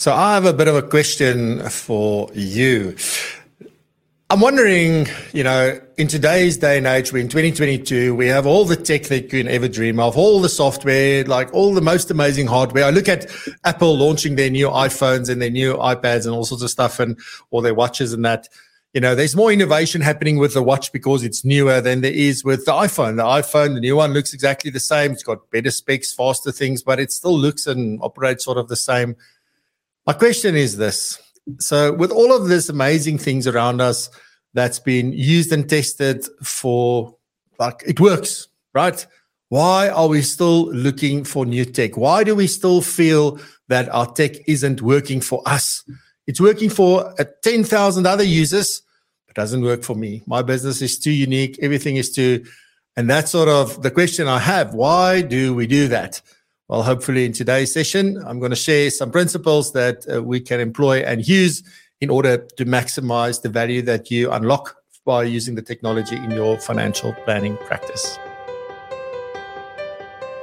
So I have a bit of a question for you. I'm wondering, you know, in today's day and age, we're in 2022, we have all the tech that you can ever dream of, all the software, like all the most amazing hardware. I look at Apple launching their new iPhones and their new iPads and all sorts of stuff and all their watches and that. You know, there's more innovation happening with the watch because it's newer than there is with the iPhone. The iPhone, the new one looks exactly the same. It's got better specs, faster things, but it still looks and operates sort of the same my question is this. So, with all of this amazing things around us that's been used and tested for, like, it works, right? Why are we still looking for new tech? Why do we still feel that our tech isn't working for us? It's working for uh, 10,000 other users, but doesn't work for me. My business is too unique. Everything is too, and that's sort of the question I have. Why do we do that? Well, hopefully, in today's session, I'm going to share some principles that uh, we can employ and use in order to maximize the value that you unlock by using the technology in your financial planning practice.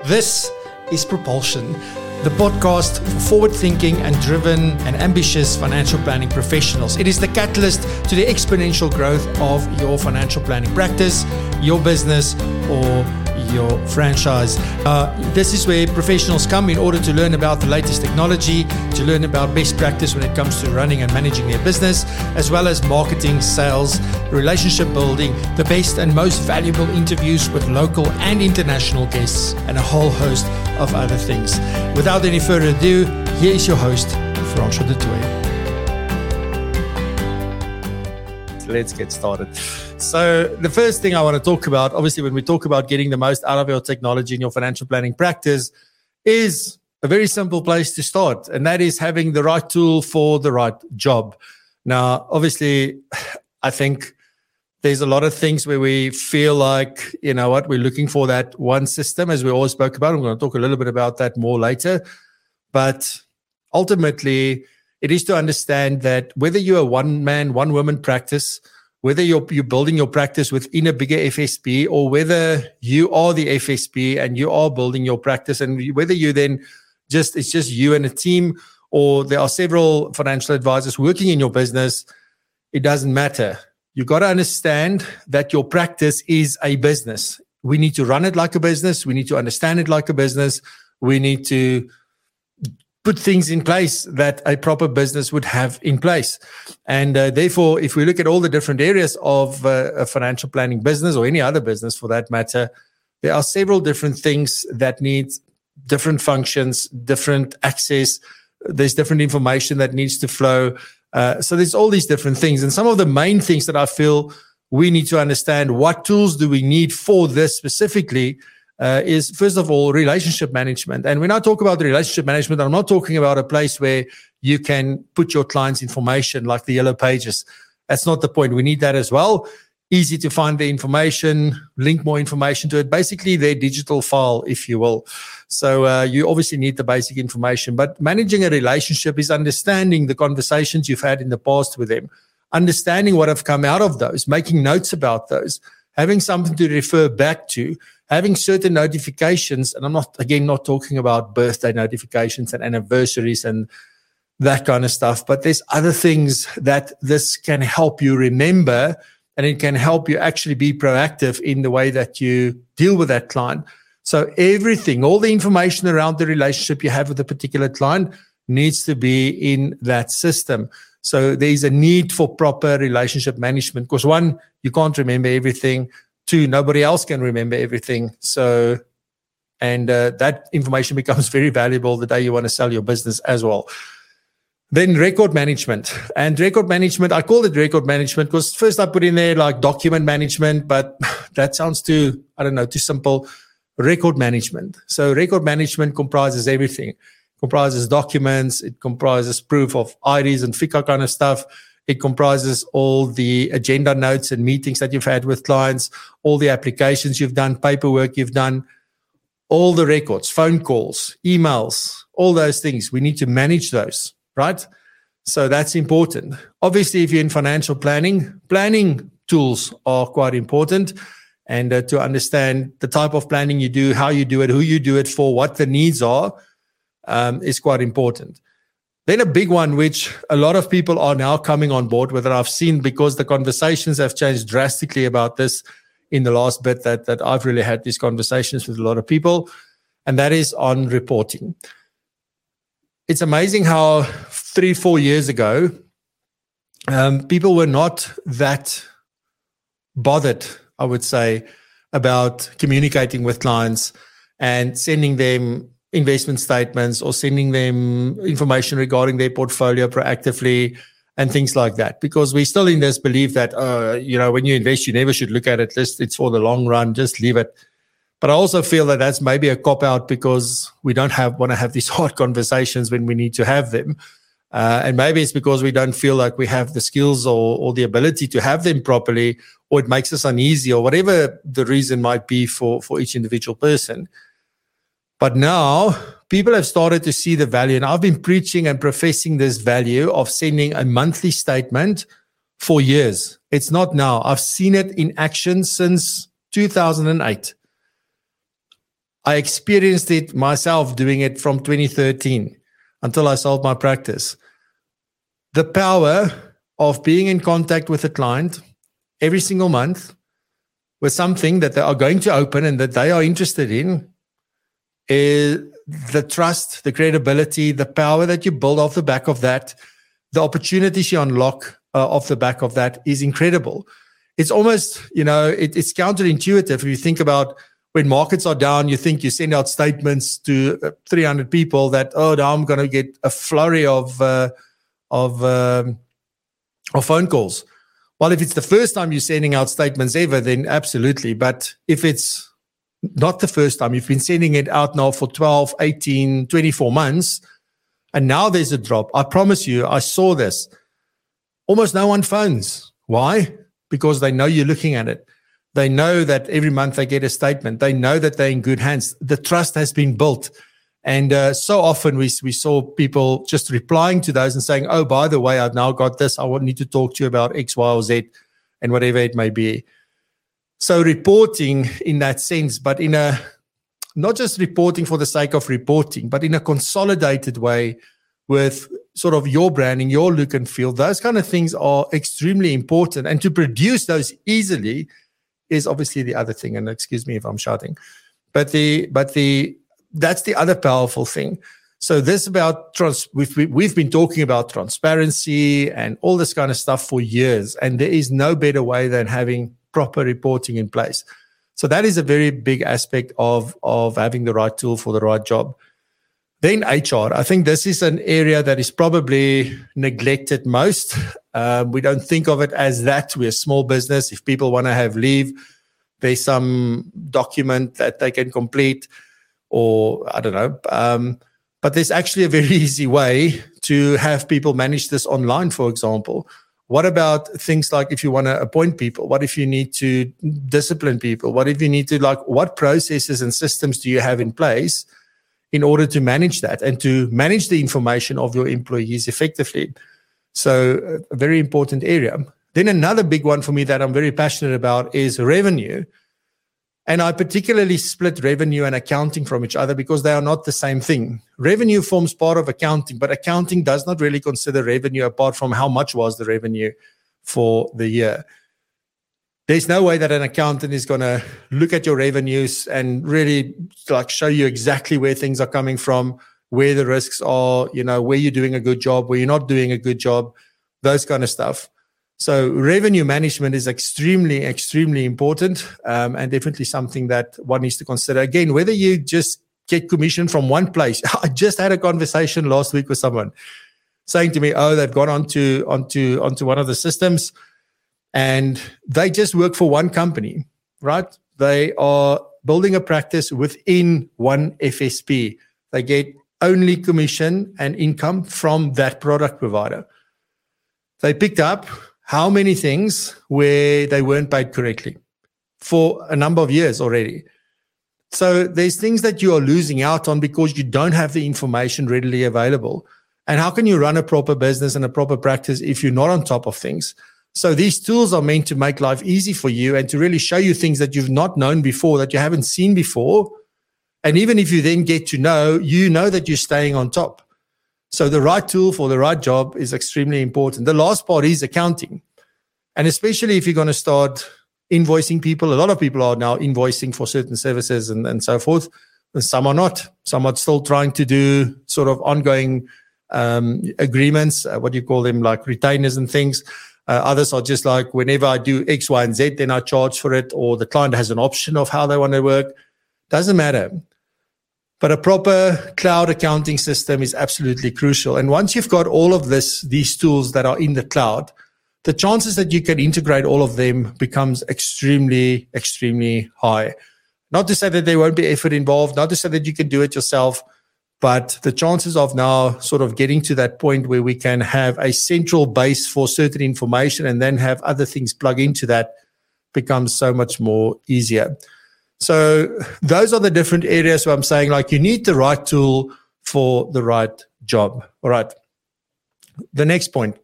This is Propulsion, the podcast for forward thinking and driven and ambitious financial planning professionals. It is the catalyst to the exponential growth of your financial planning practice, your business, or your franchise. Uh, this is where professionals come in order to learn about the latest technology, to learn about best practice when it comes to running and managing their business, as well as marketing, sales, relationship building, the best and most valuable interviews with local and international guests, and a whole host of other things. Without any further ado, here is your host, Francois du Toit. Let's get started. So, the first thing I want to talk about, obviously, when we talk about getting the most out of your technology in your financial planning practice, is a very simple place to start, and that is having the right tool for the right job. Now, obviously, I think there's a lot of things where we feel like, you know what, we're looking for that one system, as we always spoke about. I'm going to talk a little bit about that more later. But ultimately, it is to understand that whether you're a one man, one woman practice, whether you're, you're building your practice within a bigger FSP or whether you are the FSP and you are building your practice and whether you then just, it's just you and a team or there are several financial advisors working in your business, it doesn't matter. You've got to understand that your practice is a business. We need to run it like a business. We need to understand it like a business. We need to put things in place that a proper business would have in place. And uh, therefore, if we look at all the different areas of uh, a financial planning business or any other business for that matter, there are several different things that need different functions, different access. There's different information that needs to flow. Uh, so there's all these different things. And some of the main things that I feel we need to understand what tools do we need for this specifically uh, is first of all relationship management. And when I talk about the relationship management, I'm not talking about a place where you can put your client's information like the yellow pages. That's not the point. We need that as well. Easy to find the information, link more information to it. Basically, their digital file, if you will. So uh, you obviously need the basic information. But managing a relationship is understanding the conversations you've had in the past with them, understanding what have come out of those, making notes about those, having something to refer back to, having certain notifications, and I'm not, again, not talking about birthday notifications and anniversaries and that kind of stuff, but there's other things that this can help you remember and it can help you actually be proactive in the way that you deal with that client. So everything, all the information around the relationship you have with a particular client needs to be in that system. So there's a need for proper relationship management because one, you can't remember everything. Two, nobody else can remember everything. So, and uh, that information becomes very valuable the day you want to sell your business as well. Then record management and record management. I call it record management because first I put in there like document management, but that sounds too, I don't know, too simple. Record management. So record management comprises everything. It comprises documents. It comprises proof of IDs and FICA kind of stuff. It comprises all the agenda notes and meetings that you've had with clients, all the applications you've done, paperwork you've done, all the records, phone calls, emails, all those things. We need to manage those, right? So that's important. Obviously, if you're in financial planning, planning tools are quite important. And uh, to understand the type of planning you do, how you do it, who you do it for, what the needs are, um, is quite important. Then a big one, which a lot of people are now coming on board with, and I've seen because the conversations have changed drastically about this in the last bit that, that I've really had these conversations with a lot of people, and that is on reporting. It's amazing how three, four years ago, um, people were not that bothered, I would say, about communicating with clients and sending them investment statements or sending them information regarding their portfolio proactively and things like that. Because we're still in this belief that uh, you know when you invest you never should look at it. Just it's for the long run. Just leave it but i also feel that that's maybe a cop out because we don't have want to have these hard conversations when we need to have them uh, and maybe it's because we don't feel like we have the skills or, or the ability to have them properly or it makes us uneasy or whatever the reason might be for for each individual person but now people have started to see the value. And I've been preaching and professing this value of sending a monthly statement for years. It's not now. I've seen it in action since 2008. I experienced it myself doing it from 2013 until I sold my practice. The power of being in contact with a client every single month with something that they are going to open and that they are interested in is the trust, the credibility, the power that you build off the back of that, the opportunities you unlock uh, off the back of that is incredible. It's almost, you know, it, it's counterintuitive. If you think about when markets are down, you think you send out statements to uh, 300 people that, oh, now I'm going to get a flurry of, uh, of, um, of phone calls. Well, if it's the first time you're sending out statements ever, then absolutely. But if it's not the first time. You've been sending it out now for 12, 18, 24 months. And now there's a drop. I promise you, I saw this. Almost no one phones. Why? Because they know you're looking at it. They know that every month they get a statement. They know that they're in good hands. The trust has been built. And uh, so often we, we saw people just replying to those and saying, Oh, by the way, I've now got this. I need to talk to you about X, Y, or Z and whatever it may be. So reporting in that sense, but in a not just reporting for the sake of reporting, but in a consolidated way with sort of your branding, your look and feel, those kind of things are extremely important. And to produce those easily is obviously the other thing. And excuse me if I'm shouting, but the but the that's the other powerful thing. So this about trans we've we've been talking about transparency and all this kind of stuff for years, and there is no better way than having proper reporting in place. So that is a very big aspect of, of having the right tool for the right job. Then HR, I think this is an area that is probably neglected most. Um, we don't think of it as that. We're a small business. If people want to have leave, there's some document that they can complete, or I don't know. Um, but there's actually a very easy way to have people manage this online, for example. What about things like if you want to appoint people? What if you need to discipline people? What if you need to like what processes and systems do you have in place in order to manage that and to manage the information of your employees effectively? So uh, a very important area. Then another big one for me that I'm very passionate about is revenue. And I particularly split revenue and accounting from each other because they are not the same thing. Revenue forms part of accounting, but accounting does not really consider revenue apart from how much was the revenue for the year. There's no way that an accountant is going to look at your revenues and really like show you exactly where things are coming from, where the risks are, you know, where you're doing a good job, where you're not doing a good job, those kind of stuff. So revenue management is extremely, extremely important, um, and definitely something that one needs to consider. Again, whether you just get commission from one place. I just had a conversation last week with someone saying to me, "Oh, they've gone onto onto onto one of the systems, and they just work for one company, right? They are building a practice within one FSP. They get only commission and income from that product provider." They picked up how many things where they weren't paid correctly for a number of years already. So there's things that you are losing out on because you don't have the information readily available. And how can you run a proper business and a proper practice if you're not on top of things? So these tools are meant to make life easy for you and to really show you things that you've not known before, that you haven't seen before. And even if you then get to know, you know that you're staying on top. So the right tool for the right job is extremely important. The last part is accounting. And especially if you're going to start invoicing people, a lot of people are now invoicing for certain services and, and so forth. And some are not. Some are still trying to do sort of ongoing um, agreements, uh, what do you call them, like retainers and things. Uh, others are just like whenever I do X, Y, and Z, then I charge for it, or the client has an option of how they want to work. Doesn't matter. But a proper cloud accounting system is absolutely crucial. And once you've got all of this, these tools that are in the cloud, the chances that you can integrate all of them becomes extremely, extremely high. Not to say that there won't be effort involved, not to say that you can do it yourself, but the chances of now sort of getting to that point where we can have a central base for certain information and then have other things plug into that becomes so much more easier. So those are the different areas where I'm saying like you need the right tool for the right job. All right. The next point.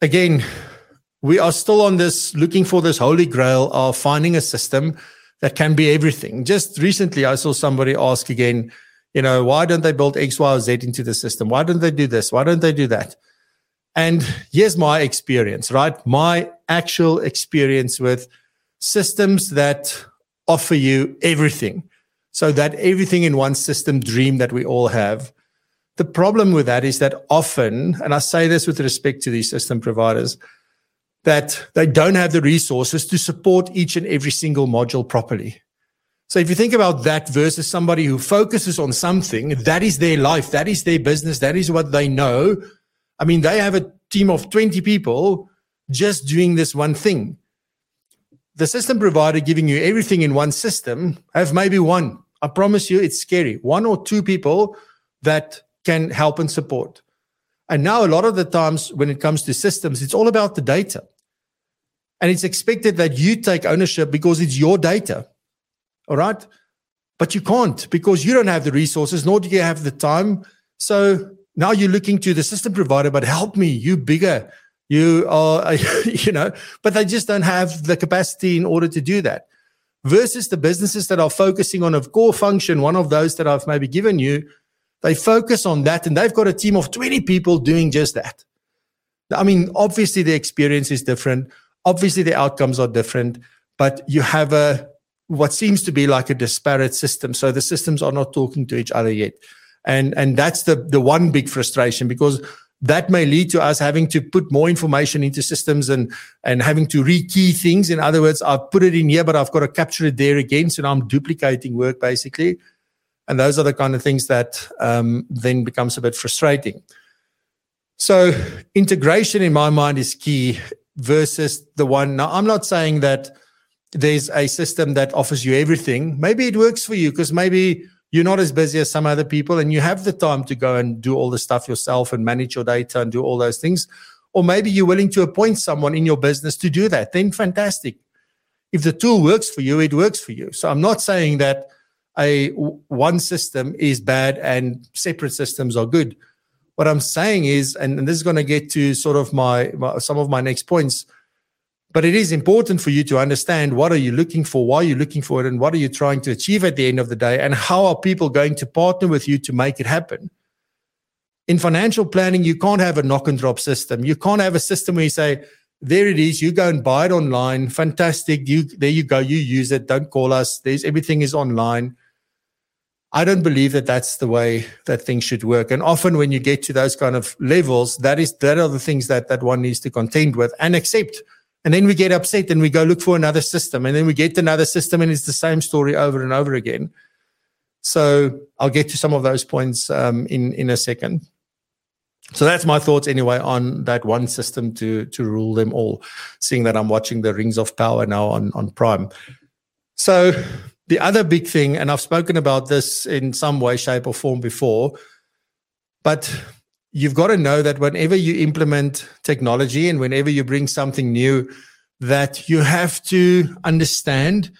Again, we are still on this looking for this holy grail of finding a system that can be everything. Just recently, I saw somebody ask again, you know, why don't they build X, Y, or Z into the system? Why don't they do this? Why don't they do that? And here's my experience, right? My actual experience with systems that offer you everything. So that everything in one system dream that we all have. The problem with that is that often, and I say this with respect to these system providers, that they don't have the resources to support each and every single module properly. So if you think about that versus somebody who focuses on something, that is their life, that is their business, that is what they know. I mean, they have a team of 20 people just doing this one thing the system provider giving you everything in one system have maybe one. I promise you, it's scary. One or two people that can help and support. And now, a lot of the times when it comes to systems, it's all about the data. And it's expected that you take ownership because it's your data. All right. But you can't because you don't have the resources, nor do you have the time. So now you're looking to the system provider, but help me, you bigger you are, you know, but they just don't have the capacity in order to do that. Versus the businesses that are focusing on a core function, one of those that I've maybe given you, they focus on that and they've got a team of 20 people doing just that. I mean, obviously the experience is different. Obviously the outcomes are different, but you have a, what seems to be like a disparate system. So the systems are not talking to each other yet. And, and that's the, the one big frustration because that may lead to us having to put more information into systems and and having to rekey things. In other words, I've put it in here, but I've got to capture it there again. So now I'm duplicating work basically. And those are the kind of things that um, then becomes a bit frustrating. So integration in my mind is key versus the one. Now I'm not saying that there's a system that offers you everything. Maybe it works for you because maybe you're not as busy as some other people and you have the time to go and do all the stuff yourself and manage your data and do all those things. Or maybe you're willing to appoint someone in your business to do that. Then fantastic. If the tool works for you, it works for you. So I'm not saying that a one system is bad and separate systems are good. What I'm saying is, and, and this is going to get to sort of my, my some of my next points but it is important for you to understand what are you looking for, why are you looking for it, and what are you trying to achieve at the end of the day, and how are people going to partner with you to make it happen. In financial planning, you can't have a knock and drop system. You can't have a system where you say, there it is, you go and buy it online. Fantastic. You there you go, you use it. Don't call us. There's everything is online. I don't believe that that's the way that things should work. And often when you get to those kind of levels, that is that are the things that that one needs to contend with and accept and then we get upset and we go look for another system. And then we get another system and it's the same story over and over again. So I'll get to some of those points um, in, in a second. So that's my thoughts anyway on that one system to, to rule them all, seeing that I'm watching the Rings of Power now on, on Prime. So the other big thing, and I've spoken about this in some way, shape, or form before, but you've got to know that whenever you implement technology and whenever you bring something new, that you have to understand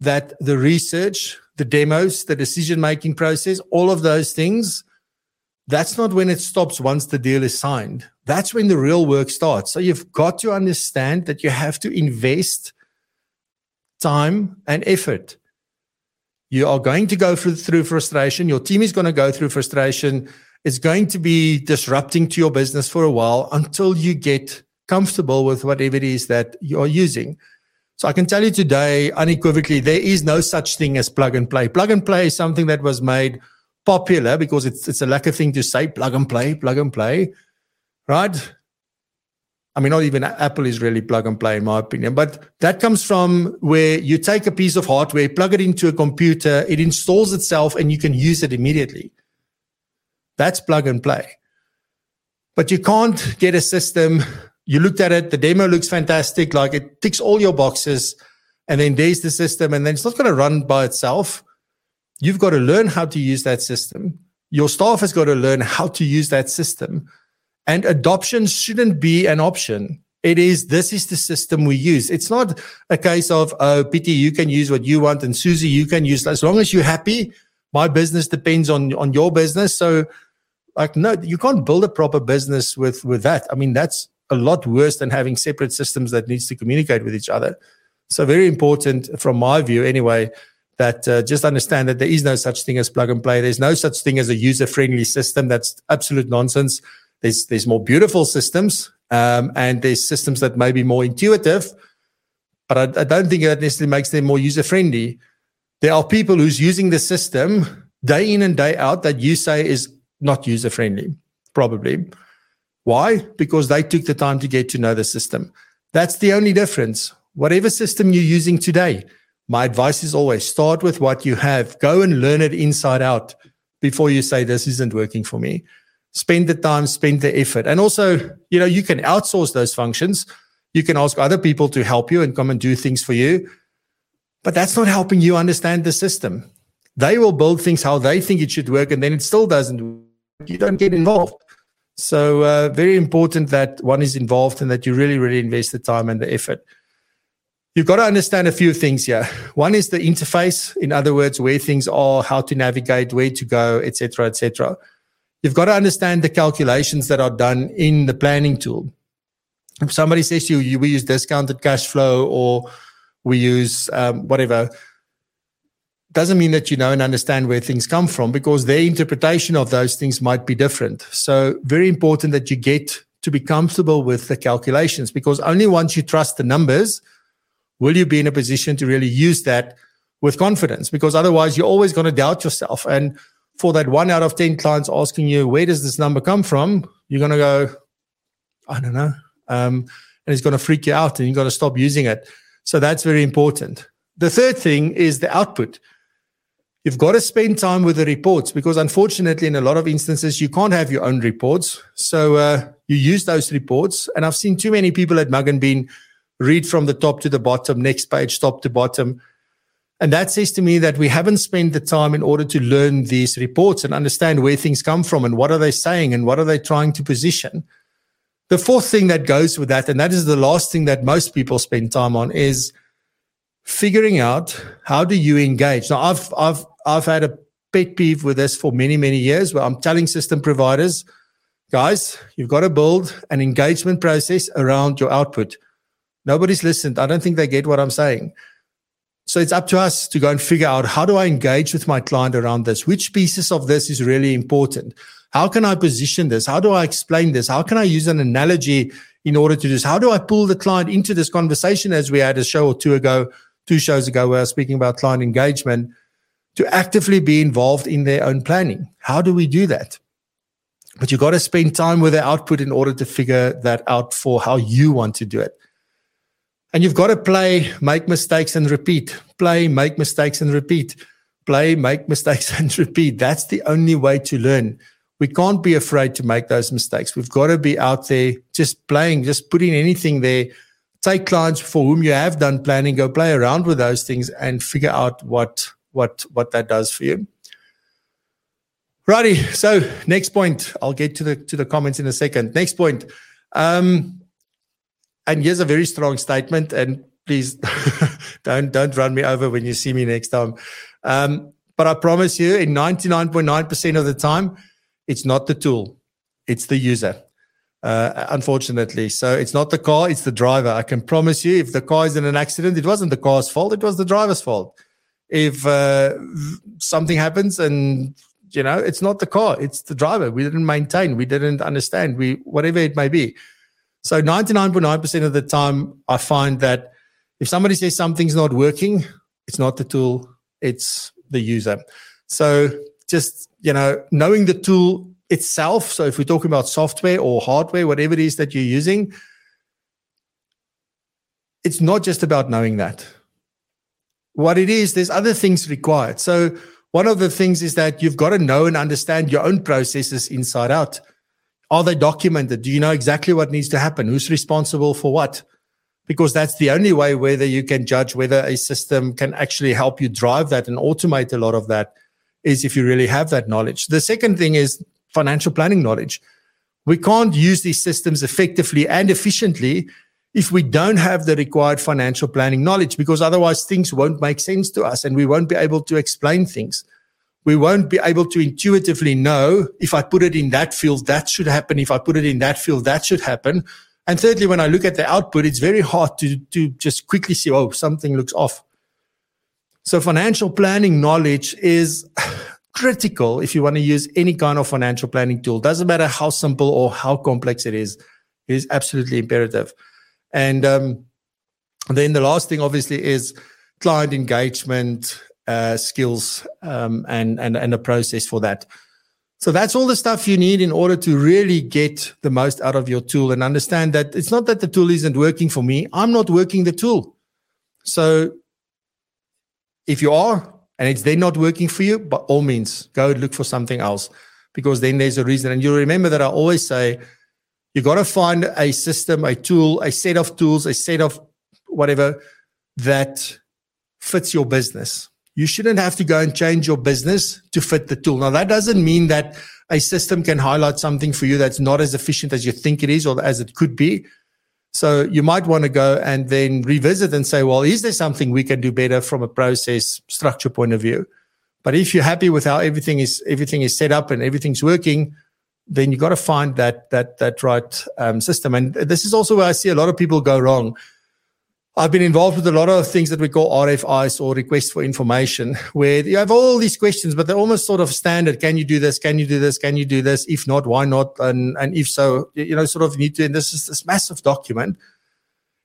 that the research, the demos, the decision making process, all of those things, that's not when it stops once the deal is signed. That's when the real work starts. So you've got to understand that you have to invest time and effort. You are going to go through, frustration. Your team is going to go through frustration It's going to be disrupting to your business for a while until you get comfortable with whatever it is that you're using. So I can tell you today unequivocally, there is no such thing as plug and play. Plug and play is something that was made popular because it's, it's a lacquer thing to say plug and play, plug and play, right? I mean, not even Apple is really plug and play, in my opinion. But that comes from where you take a piece of hardware, plug it into a computer, it installs itself, and you can use it immediately. That's plug and play. But you can't get a system. You looked at it, the demo looks fantastic, like it ticks all your boxes, and then there's the system, and then it's not going to run by itself. You've got to learn how to use that system. Your staff has got to learn how to use that system and adoption shouldn't be an option. It is, this is the system we use. It's not a case of, oh, Pity, you can use what you want and Susie, you can use, as long as you're happy, my business depends on, on your business. So like, no, you can't build a proper business with, with that. I mean, that's a lot worse than having separate systems that needs to communicate with each other. So very important from my view anyway, that uh, just understand that there is no such thing as plug and play. There's no such thing as a user friendly system. That's absolute nonsense. There's there's more beautiful systems, um, and there's systems that may be more intuitive, but I, I don't think that necessarily makes them more user friendly. There are people who's using the system day in and day out that you say is not user friendly, probably. Why? Because they took the time to get to know the system. That's the only difference. Whatever system you're using today, my advice is always start with what you have. Go and learn it inside out before you say this isn't working for me spend the time, spend the effort. And also, you know, you can outsource those functions. You can ask other people to help you and come and do things for you. But that's not helping you understand the system. They will build things how they think it should work, and then it still doesn't. work. You don't get involved. So, uh, very important that one is involved and that you really, really invest the time and the effort. You've got to understand a few things here. One is the interface, in other words, where things are, how to navigate, where to go, etc., etc you've got to understand the calculations that are done in the planning tool. If somebody says to you, we use discounted cash flow or we use um, whatever, doesn't mean that you know and understand where things come from because their interpretation of those things might be different. So, very important that you get to be comfortable with the calculations because only once you trust the numbers will you be in a position to really use that with confidence because otherwise you're always going to doubt yourself. And for that one out of 10 clients asking you, where does this number come from? You're going to go, I don't know. Um, and it's going to freak you out and you've got to stop using it. So that's very important. The third thing is the output. You've got to spend time with the reports because unfortunately, in a lot of instances, you can't have your own reports. So uh, you use those reports. And I've seen too many people at Mug and Bean read from the top to the bottom, next page, top to bottom. And that says to me that we haven't spent the time in order to learn these reports and understand where things come from and what are they saying and what are they trying to position. The fourth thing that goes with that, and that is the last thing that most people spend time on, is figuring out how do you engage. Now, I've I've I've had a pet peeve with this for many many years, where I'm telling system providers, guys, you've got to build an engagement process around your output. Nobody's listened. I don't think they get what I'm saying. So it's up to us to go and figure out how do I engage with my client around this? Which pieces of this is really important? How can I position this? How do I explain this? How can I use an analogy in order to do this? How do I pull the client into this conversation as we had a show or two ago, two shows ago, where I was speaking about client engagement to actively be involved in their own planning? How do we do that? But you got to spend time with the output in order to figure that out for how you want to do it. And you've got to play, make mistakes and repeat. Play, make mistakes and repeat. Play, make mistakes and repeat. That's the only way to learn. We can't be afraid to make those mistakes. We've got to be out there just playing, just putting anything there. Take clients for whom you have done planning, go play around with those things and figure out what what what that does for you. Righty. So next point, I'll get to the to the comments in a second. Next point. Um, and here's a very strong statement. And please don't don't run me over when you see me next time. Um, but I promise you, in 99.9% of the time, it's not the tool, it's the user. Uh, unfortunately, so it's not the car, it's the driver. I can promise you, if the car is in an accident, it wasn't the car's fault, it was the driver's fault. If uh, something happens and You know, it's not the car, it's the driver. We didn't maintain, we didn't understand, we whatever it may be. So 99.9% of the time, I find that if somebody says something's not working, it's not the tool, it's the user. So just, you know, knowing the tool itself. So if we're talking about software or hardware, whatever it is that you're using, it's not just about knowing that. What it is, there's other things required. So one of the things is that you've got to know and understand your own processes inside out. Are they documented? Do you know exactly what needs to happen? Who's responsible for what? Because that's the only way whether you can judge whether a system can actually help you drive that and automate a lot of that is if you really have that knowledge. The second thing is financial planning knowledge. We can't use these systems effectively and efficiently if we don't have the required financial planning knowledge, because otherwise things won't make sense to us and we won't be able to explain things. We won't be able to intuitively know if I put it in that field, that should happen. If I put it in that field, that should happen. And thirdly, when I look at the output, it's very hard to, to just quickly see, oh, something looks off. So financial planning knowledge is critical if you want to use any kind of financial planning tool. Doesn't matter how simple or how complex it is. It is absolutely imperative. And um, then the last thing, obviously, is client engagement uh, skills um, and, and, and a process for that. So that's all the stuff you need in order to really get the most out of your tool and understand that it's not that the tool isn't working for me. I'm not working the tool. So if you are and it's then not working for you, by all means, go look for something else because then there's a reason. And you remember that I always say you got to find a system, a tool, a set of tools, a set of whatever that fits your business. You shouldn't have to go and change your business to fit the tool. Now, that doesn't mean that a system can highlight something for you that's not as efficient as you think it is or as it could be. So you might want to go and then revisit and say, well, is there something we can do better from a process structure point of view? But if you're happy with how everything is everything is set up and everything's working, then you've got to find that that that right um, system. And this is also where I see a lot of people go wrong. I've been involved with a lot of things that we call RFIs or requests for information, where you have all these questions, but they're almost sort of standard. Can you do this? Can you do this? Can you do this? If not, why not? And and if so, you know, sort of need to. And this is this massive document.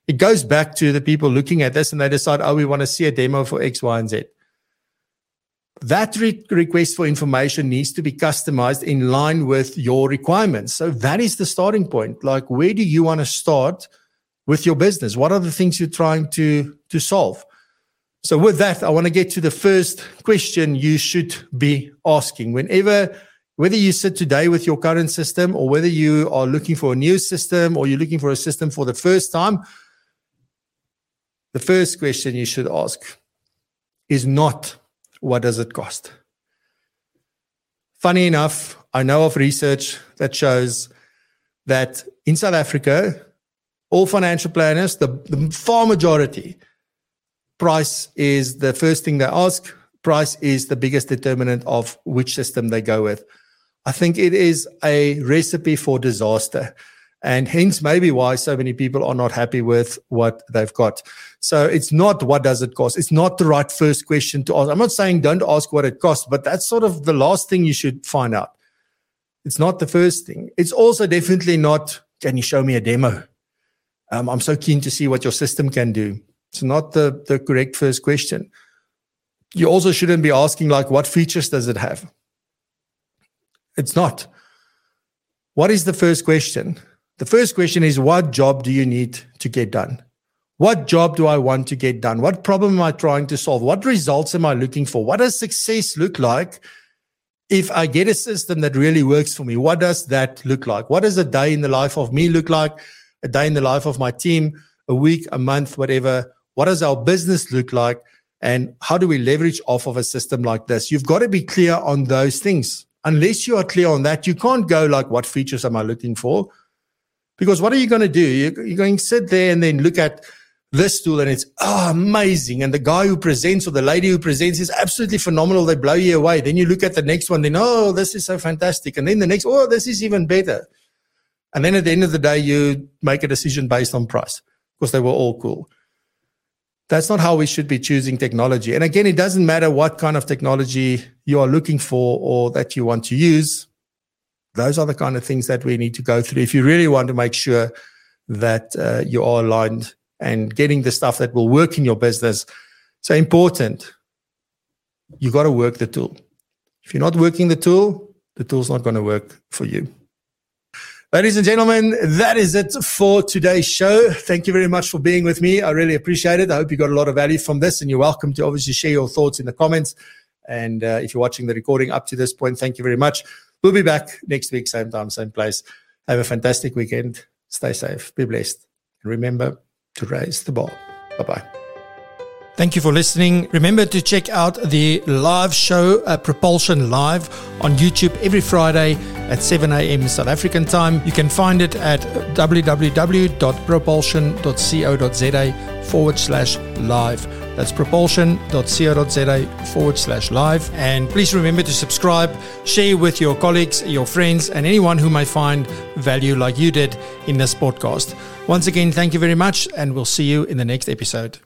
It goes back to the people looking at this, and they decide, oh, we want to see a demo for X, Y, and Z that re- request for information needs to be customized in line with your requirements. So that is the starting point. Like, where do you want to start with your business? What are the things you're trying to, to solve? So with that, I want to get to the first question you should be asking whenever, whether you sit today with your current system or whether you are looking for a new system or you're looking for a system for the first time. The first question you should ask is not what does it cost? Funny enough, I know of research that shows that in South Africa, all financial planners, the, the far majority, price is the first thing they ask. Price is the biggest determinant of which system they go with. I think it is a recipe for disaster and hence maybe why so many people are not happy with what they've got. So it's not what does it cost? It's not the right first question to ask. I'm not saying don't ask what it costs, but that's sort of the last thing you should find out. It's not the first thing. It's also definitely not, can you show me a demo? Um, I'm so keen to see what your system can do. It's not the, the correct first question. You also shouldn't be asking, like, what features does it have? It's not. What is the first question? The first question is what job do you need to get done? What job do I want to get done? What problem am I trying to solve? What results am I looking for? What does success look like if I get a system that really works for me? What does that look like? What does a day in the life of me look like? A day in the life of my team, a week, a month, whatever. What does our business look like? And how do we leverage off of a system like this? You've got to be clear on those things. Unless you are clear on that, you can't go like, what features am I looking for? Because what are you going to do? You're, going to sit there and then look at this tool and it's oh, amazing. And the guy who presents or the lady who presents is absolutely phenomenal. They blow you away. Then you look at the next one, then, oh, this is so fantastic. And then the next, oh, this is even better. And then at the end of the day, you make a decision based on price because they were all cool. That's not how we should be choosing technology. And again, it doesn't matter what kind of technology you are looking for or that you want to use. Those are the kind of things that we need to go through if you really want to make sure that uh, you are aligned and getting the stuff that will work in your business. So important. You got to work the tool. If you're not working the tool, the tool's not going to work for you. Ladies and gentlemen, that is it for today's show. Thank you very much for being with me. I really appreciate it. I hope you got a lot of value from this, and you're welcome to obviously share your thoughts in the comments. And uh, if you're watching the recording up to this point, thank you very much. We'll be back next week, same time, same place. Have a fantastic weekend. Stay safe. Be blessed. And remember to raise the bar. Bye bye. Thank you for listening. Remember to check out the live show, uh, Propulsion Live, on YouTube every Friday at 7 a.m. South African time. You can find it at www.propulsion.co.za forward slash live. That's propulsion.co.za forward slash live. And please remember to subscribe, share with your colleagues, your friends, and anyone who may find value like you did in this podcast. Once again, thank you very much, and we'll see you in the next episode.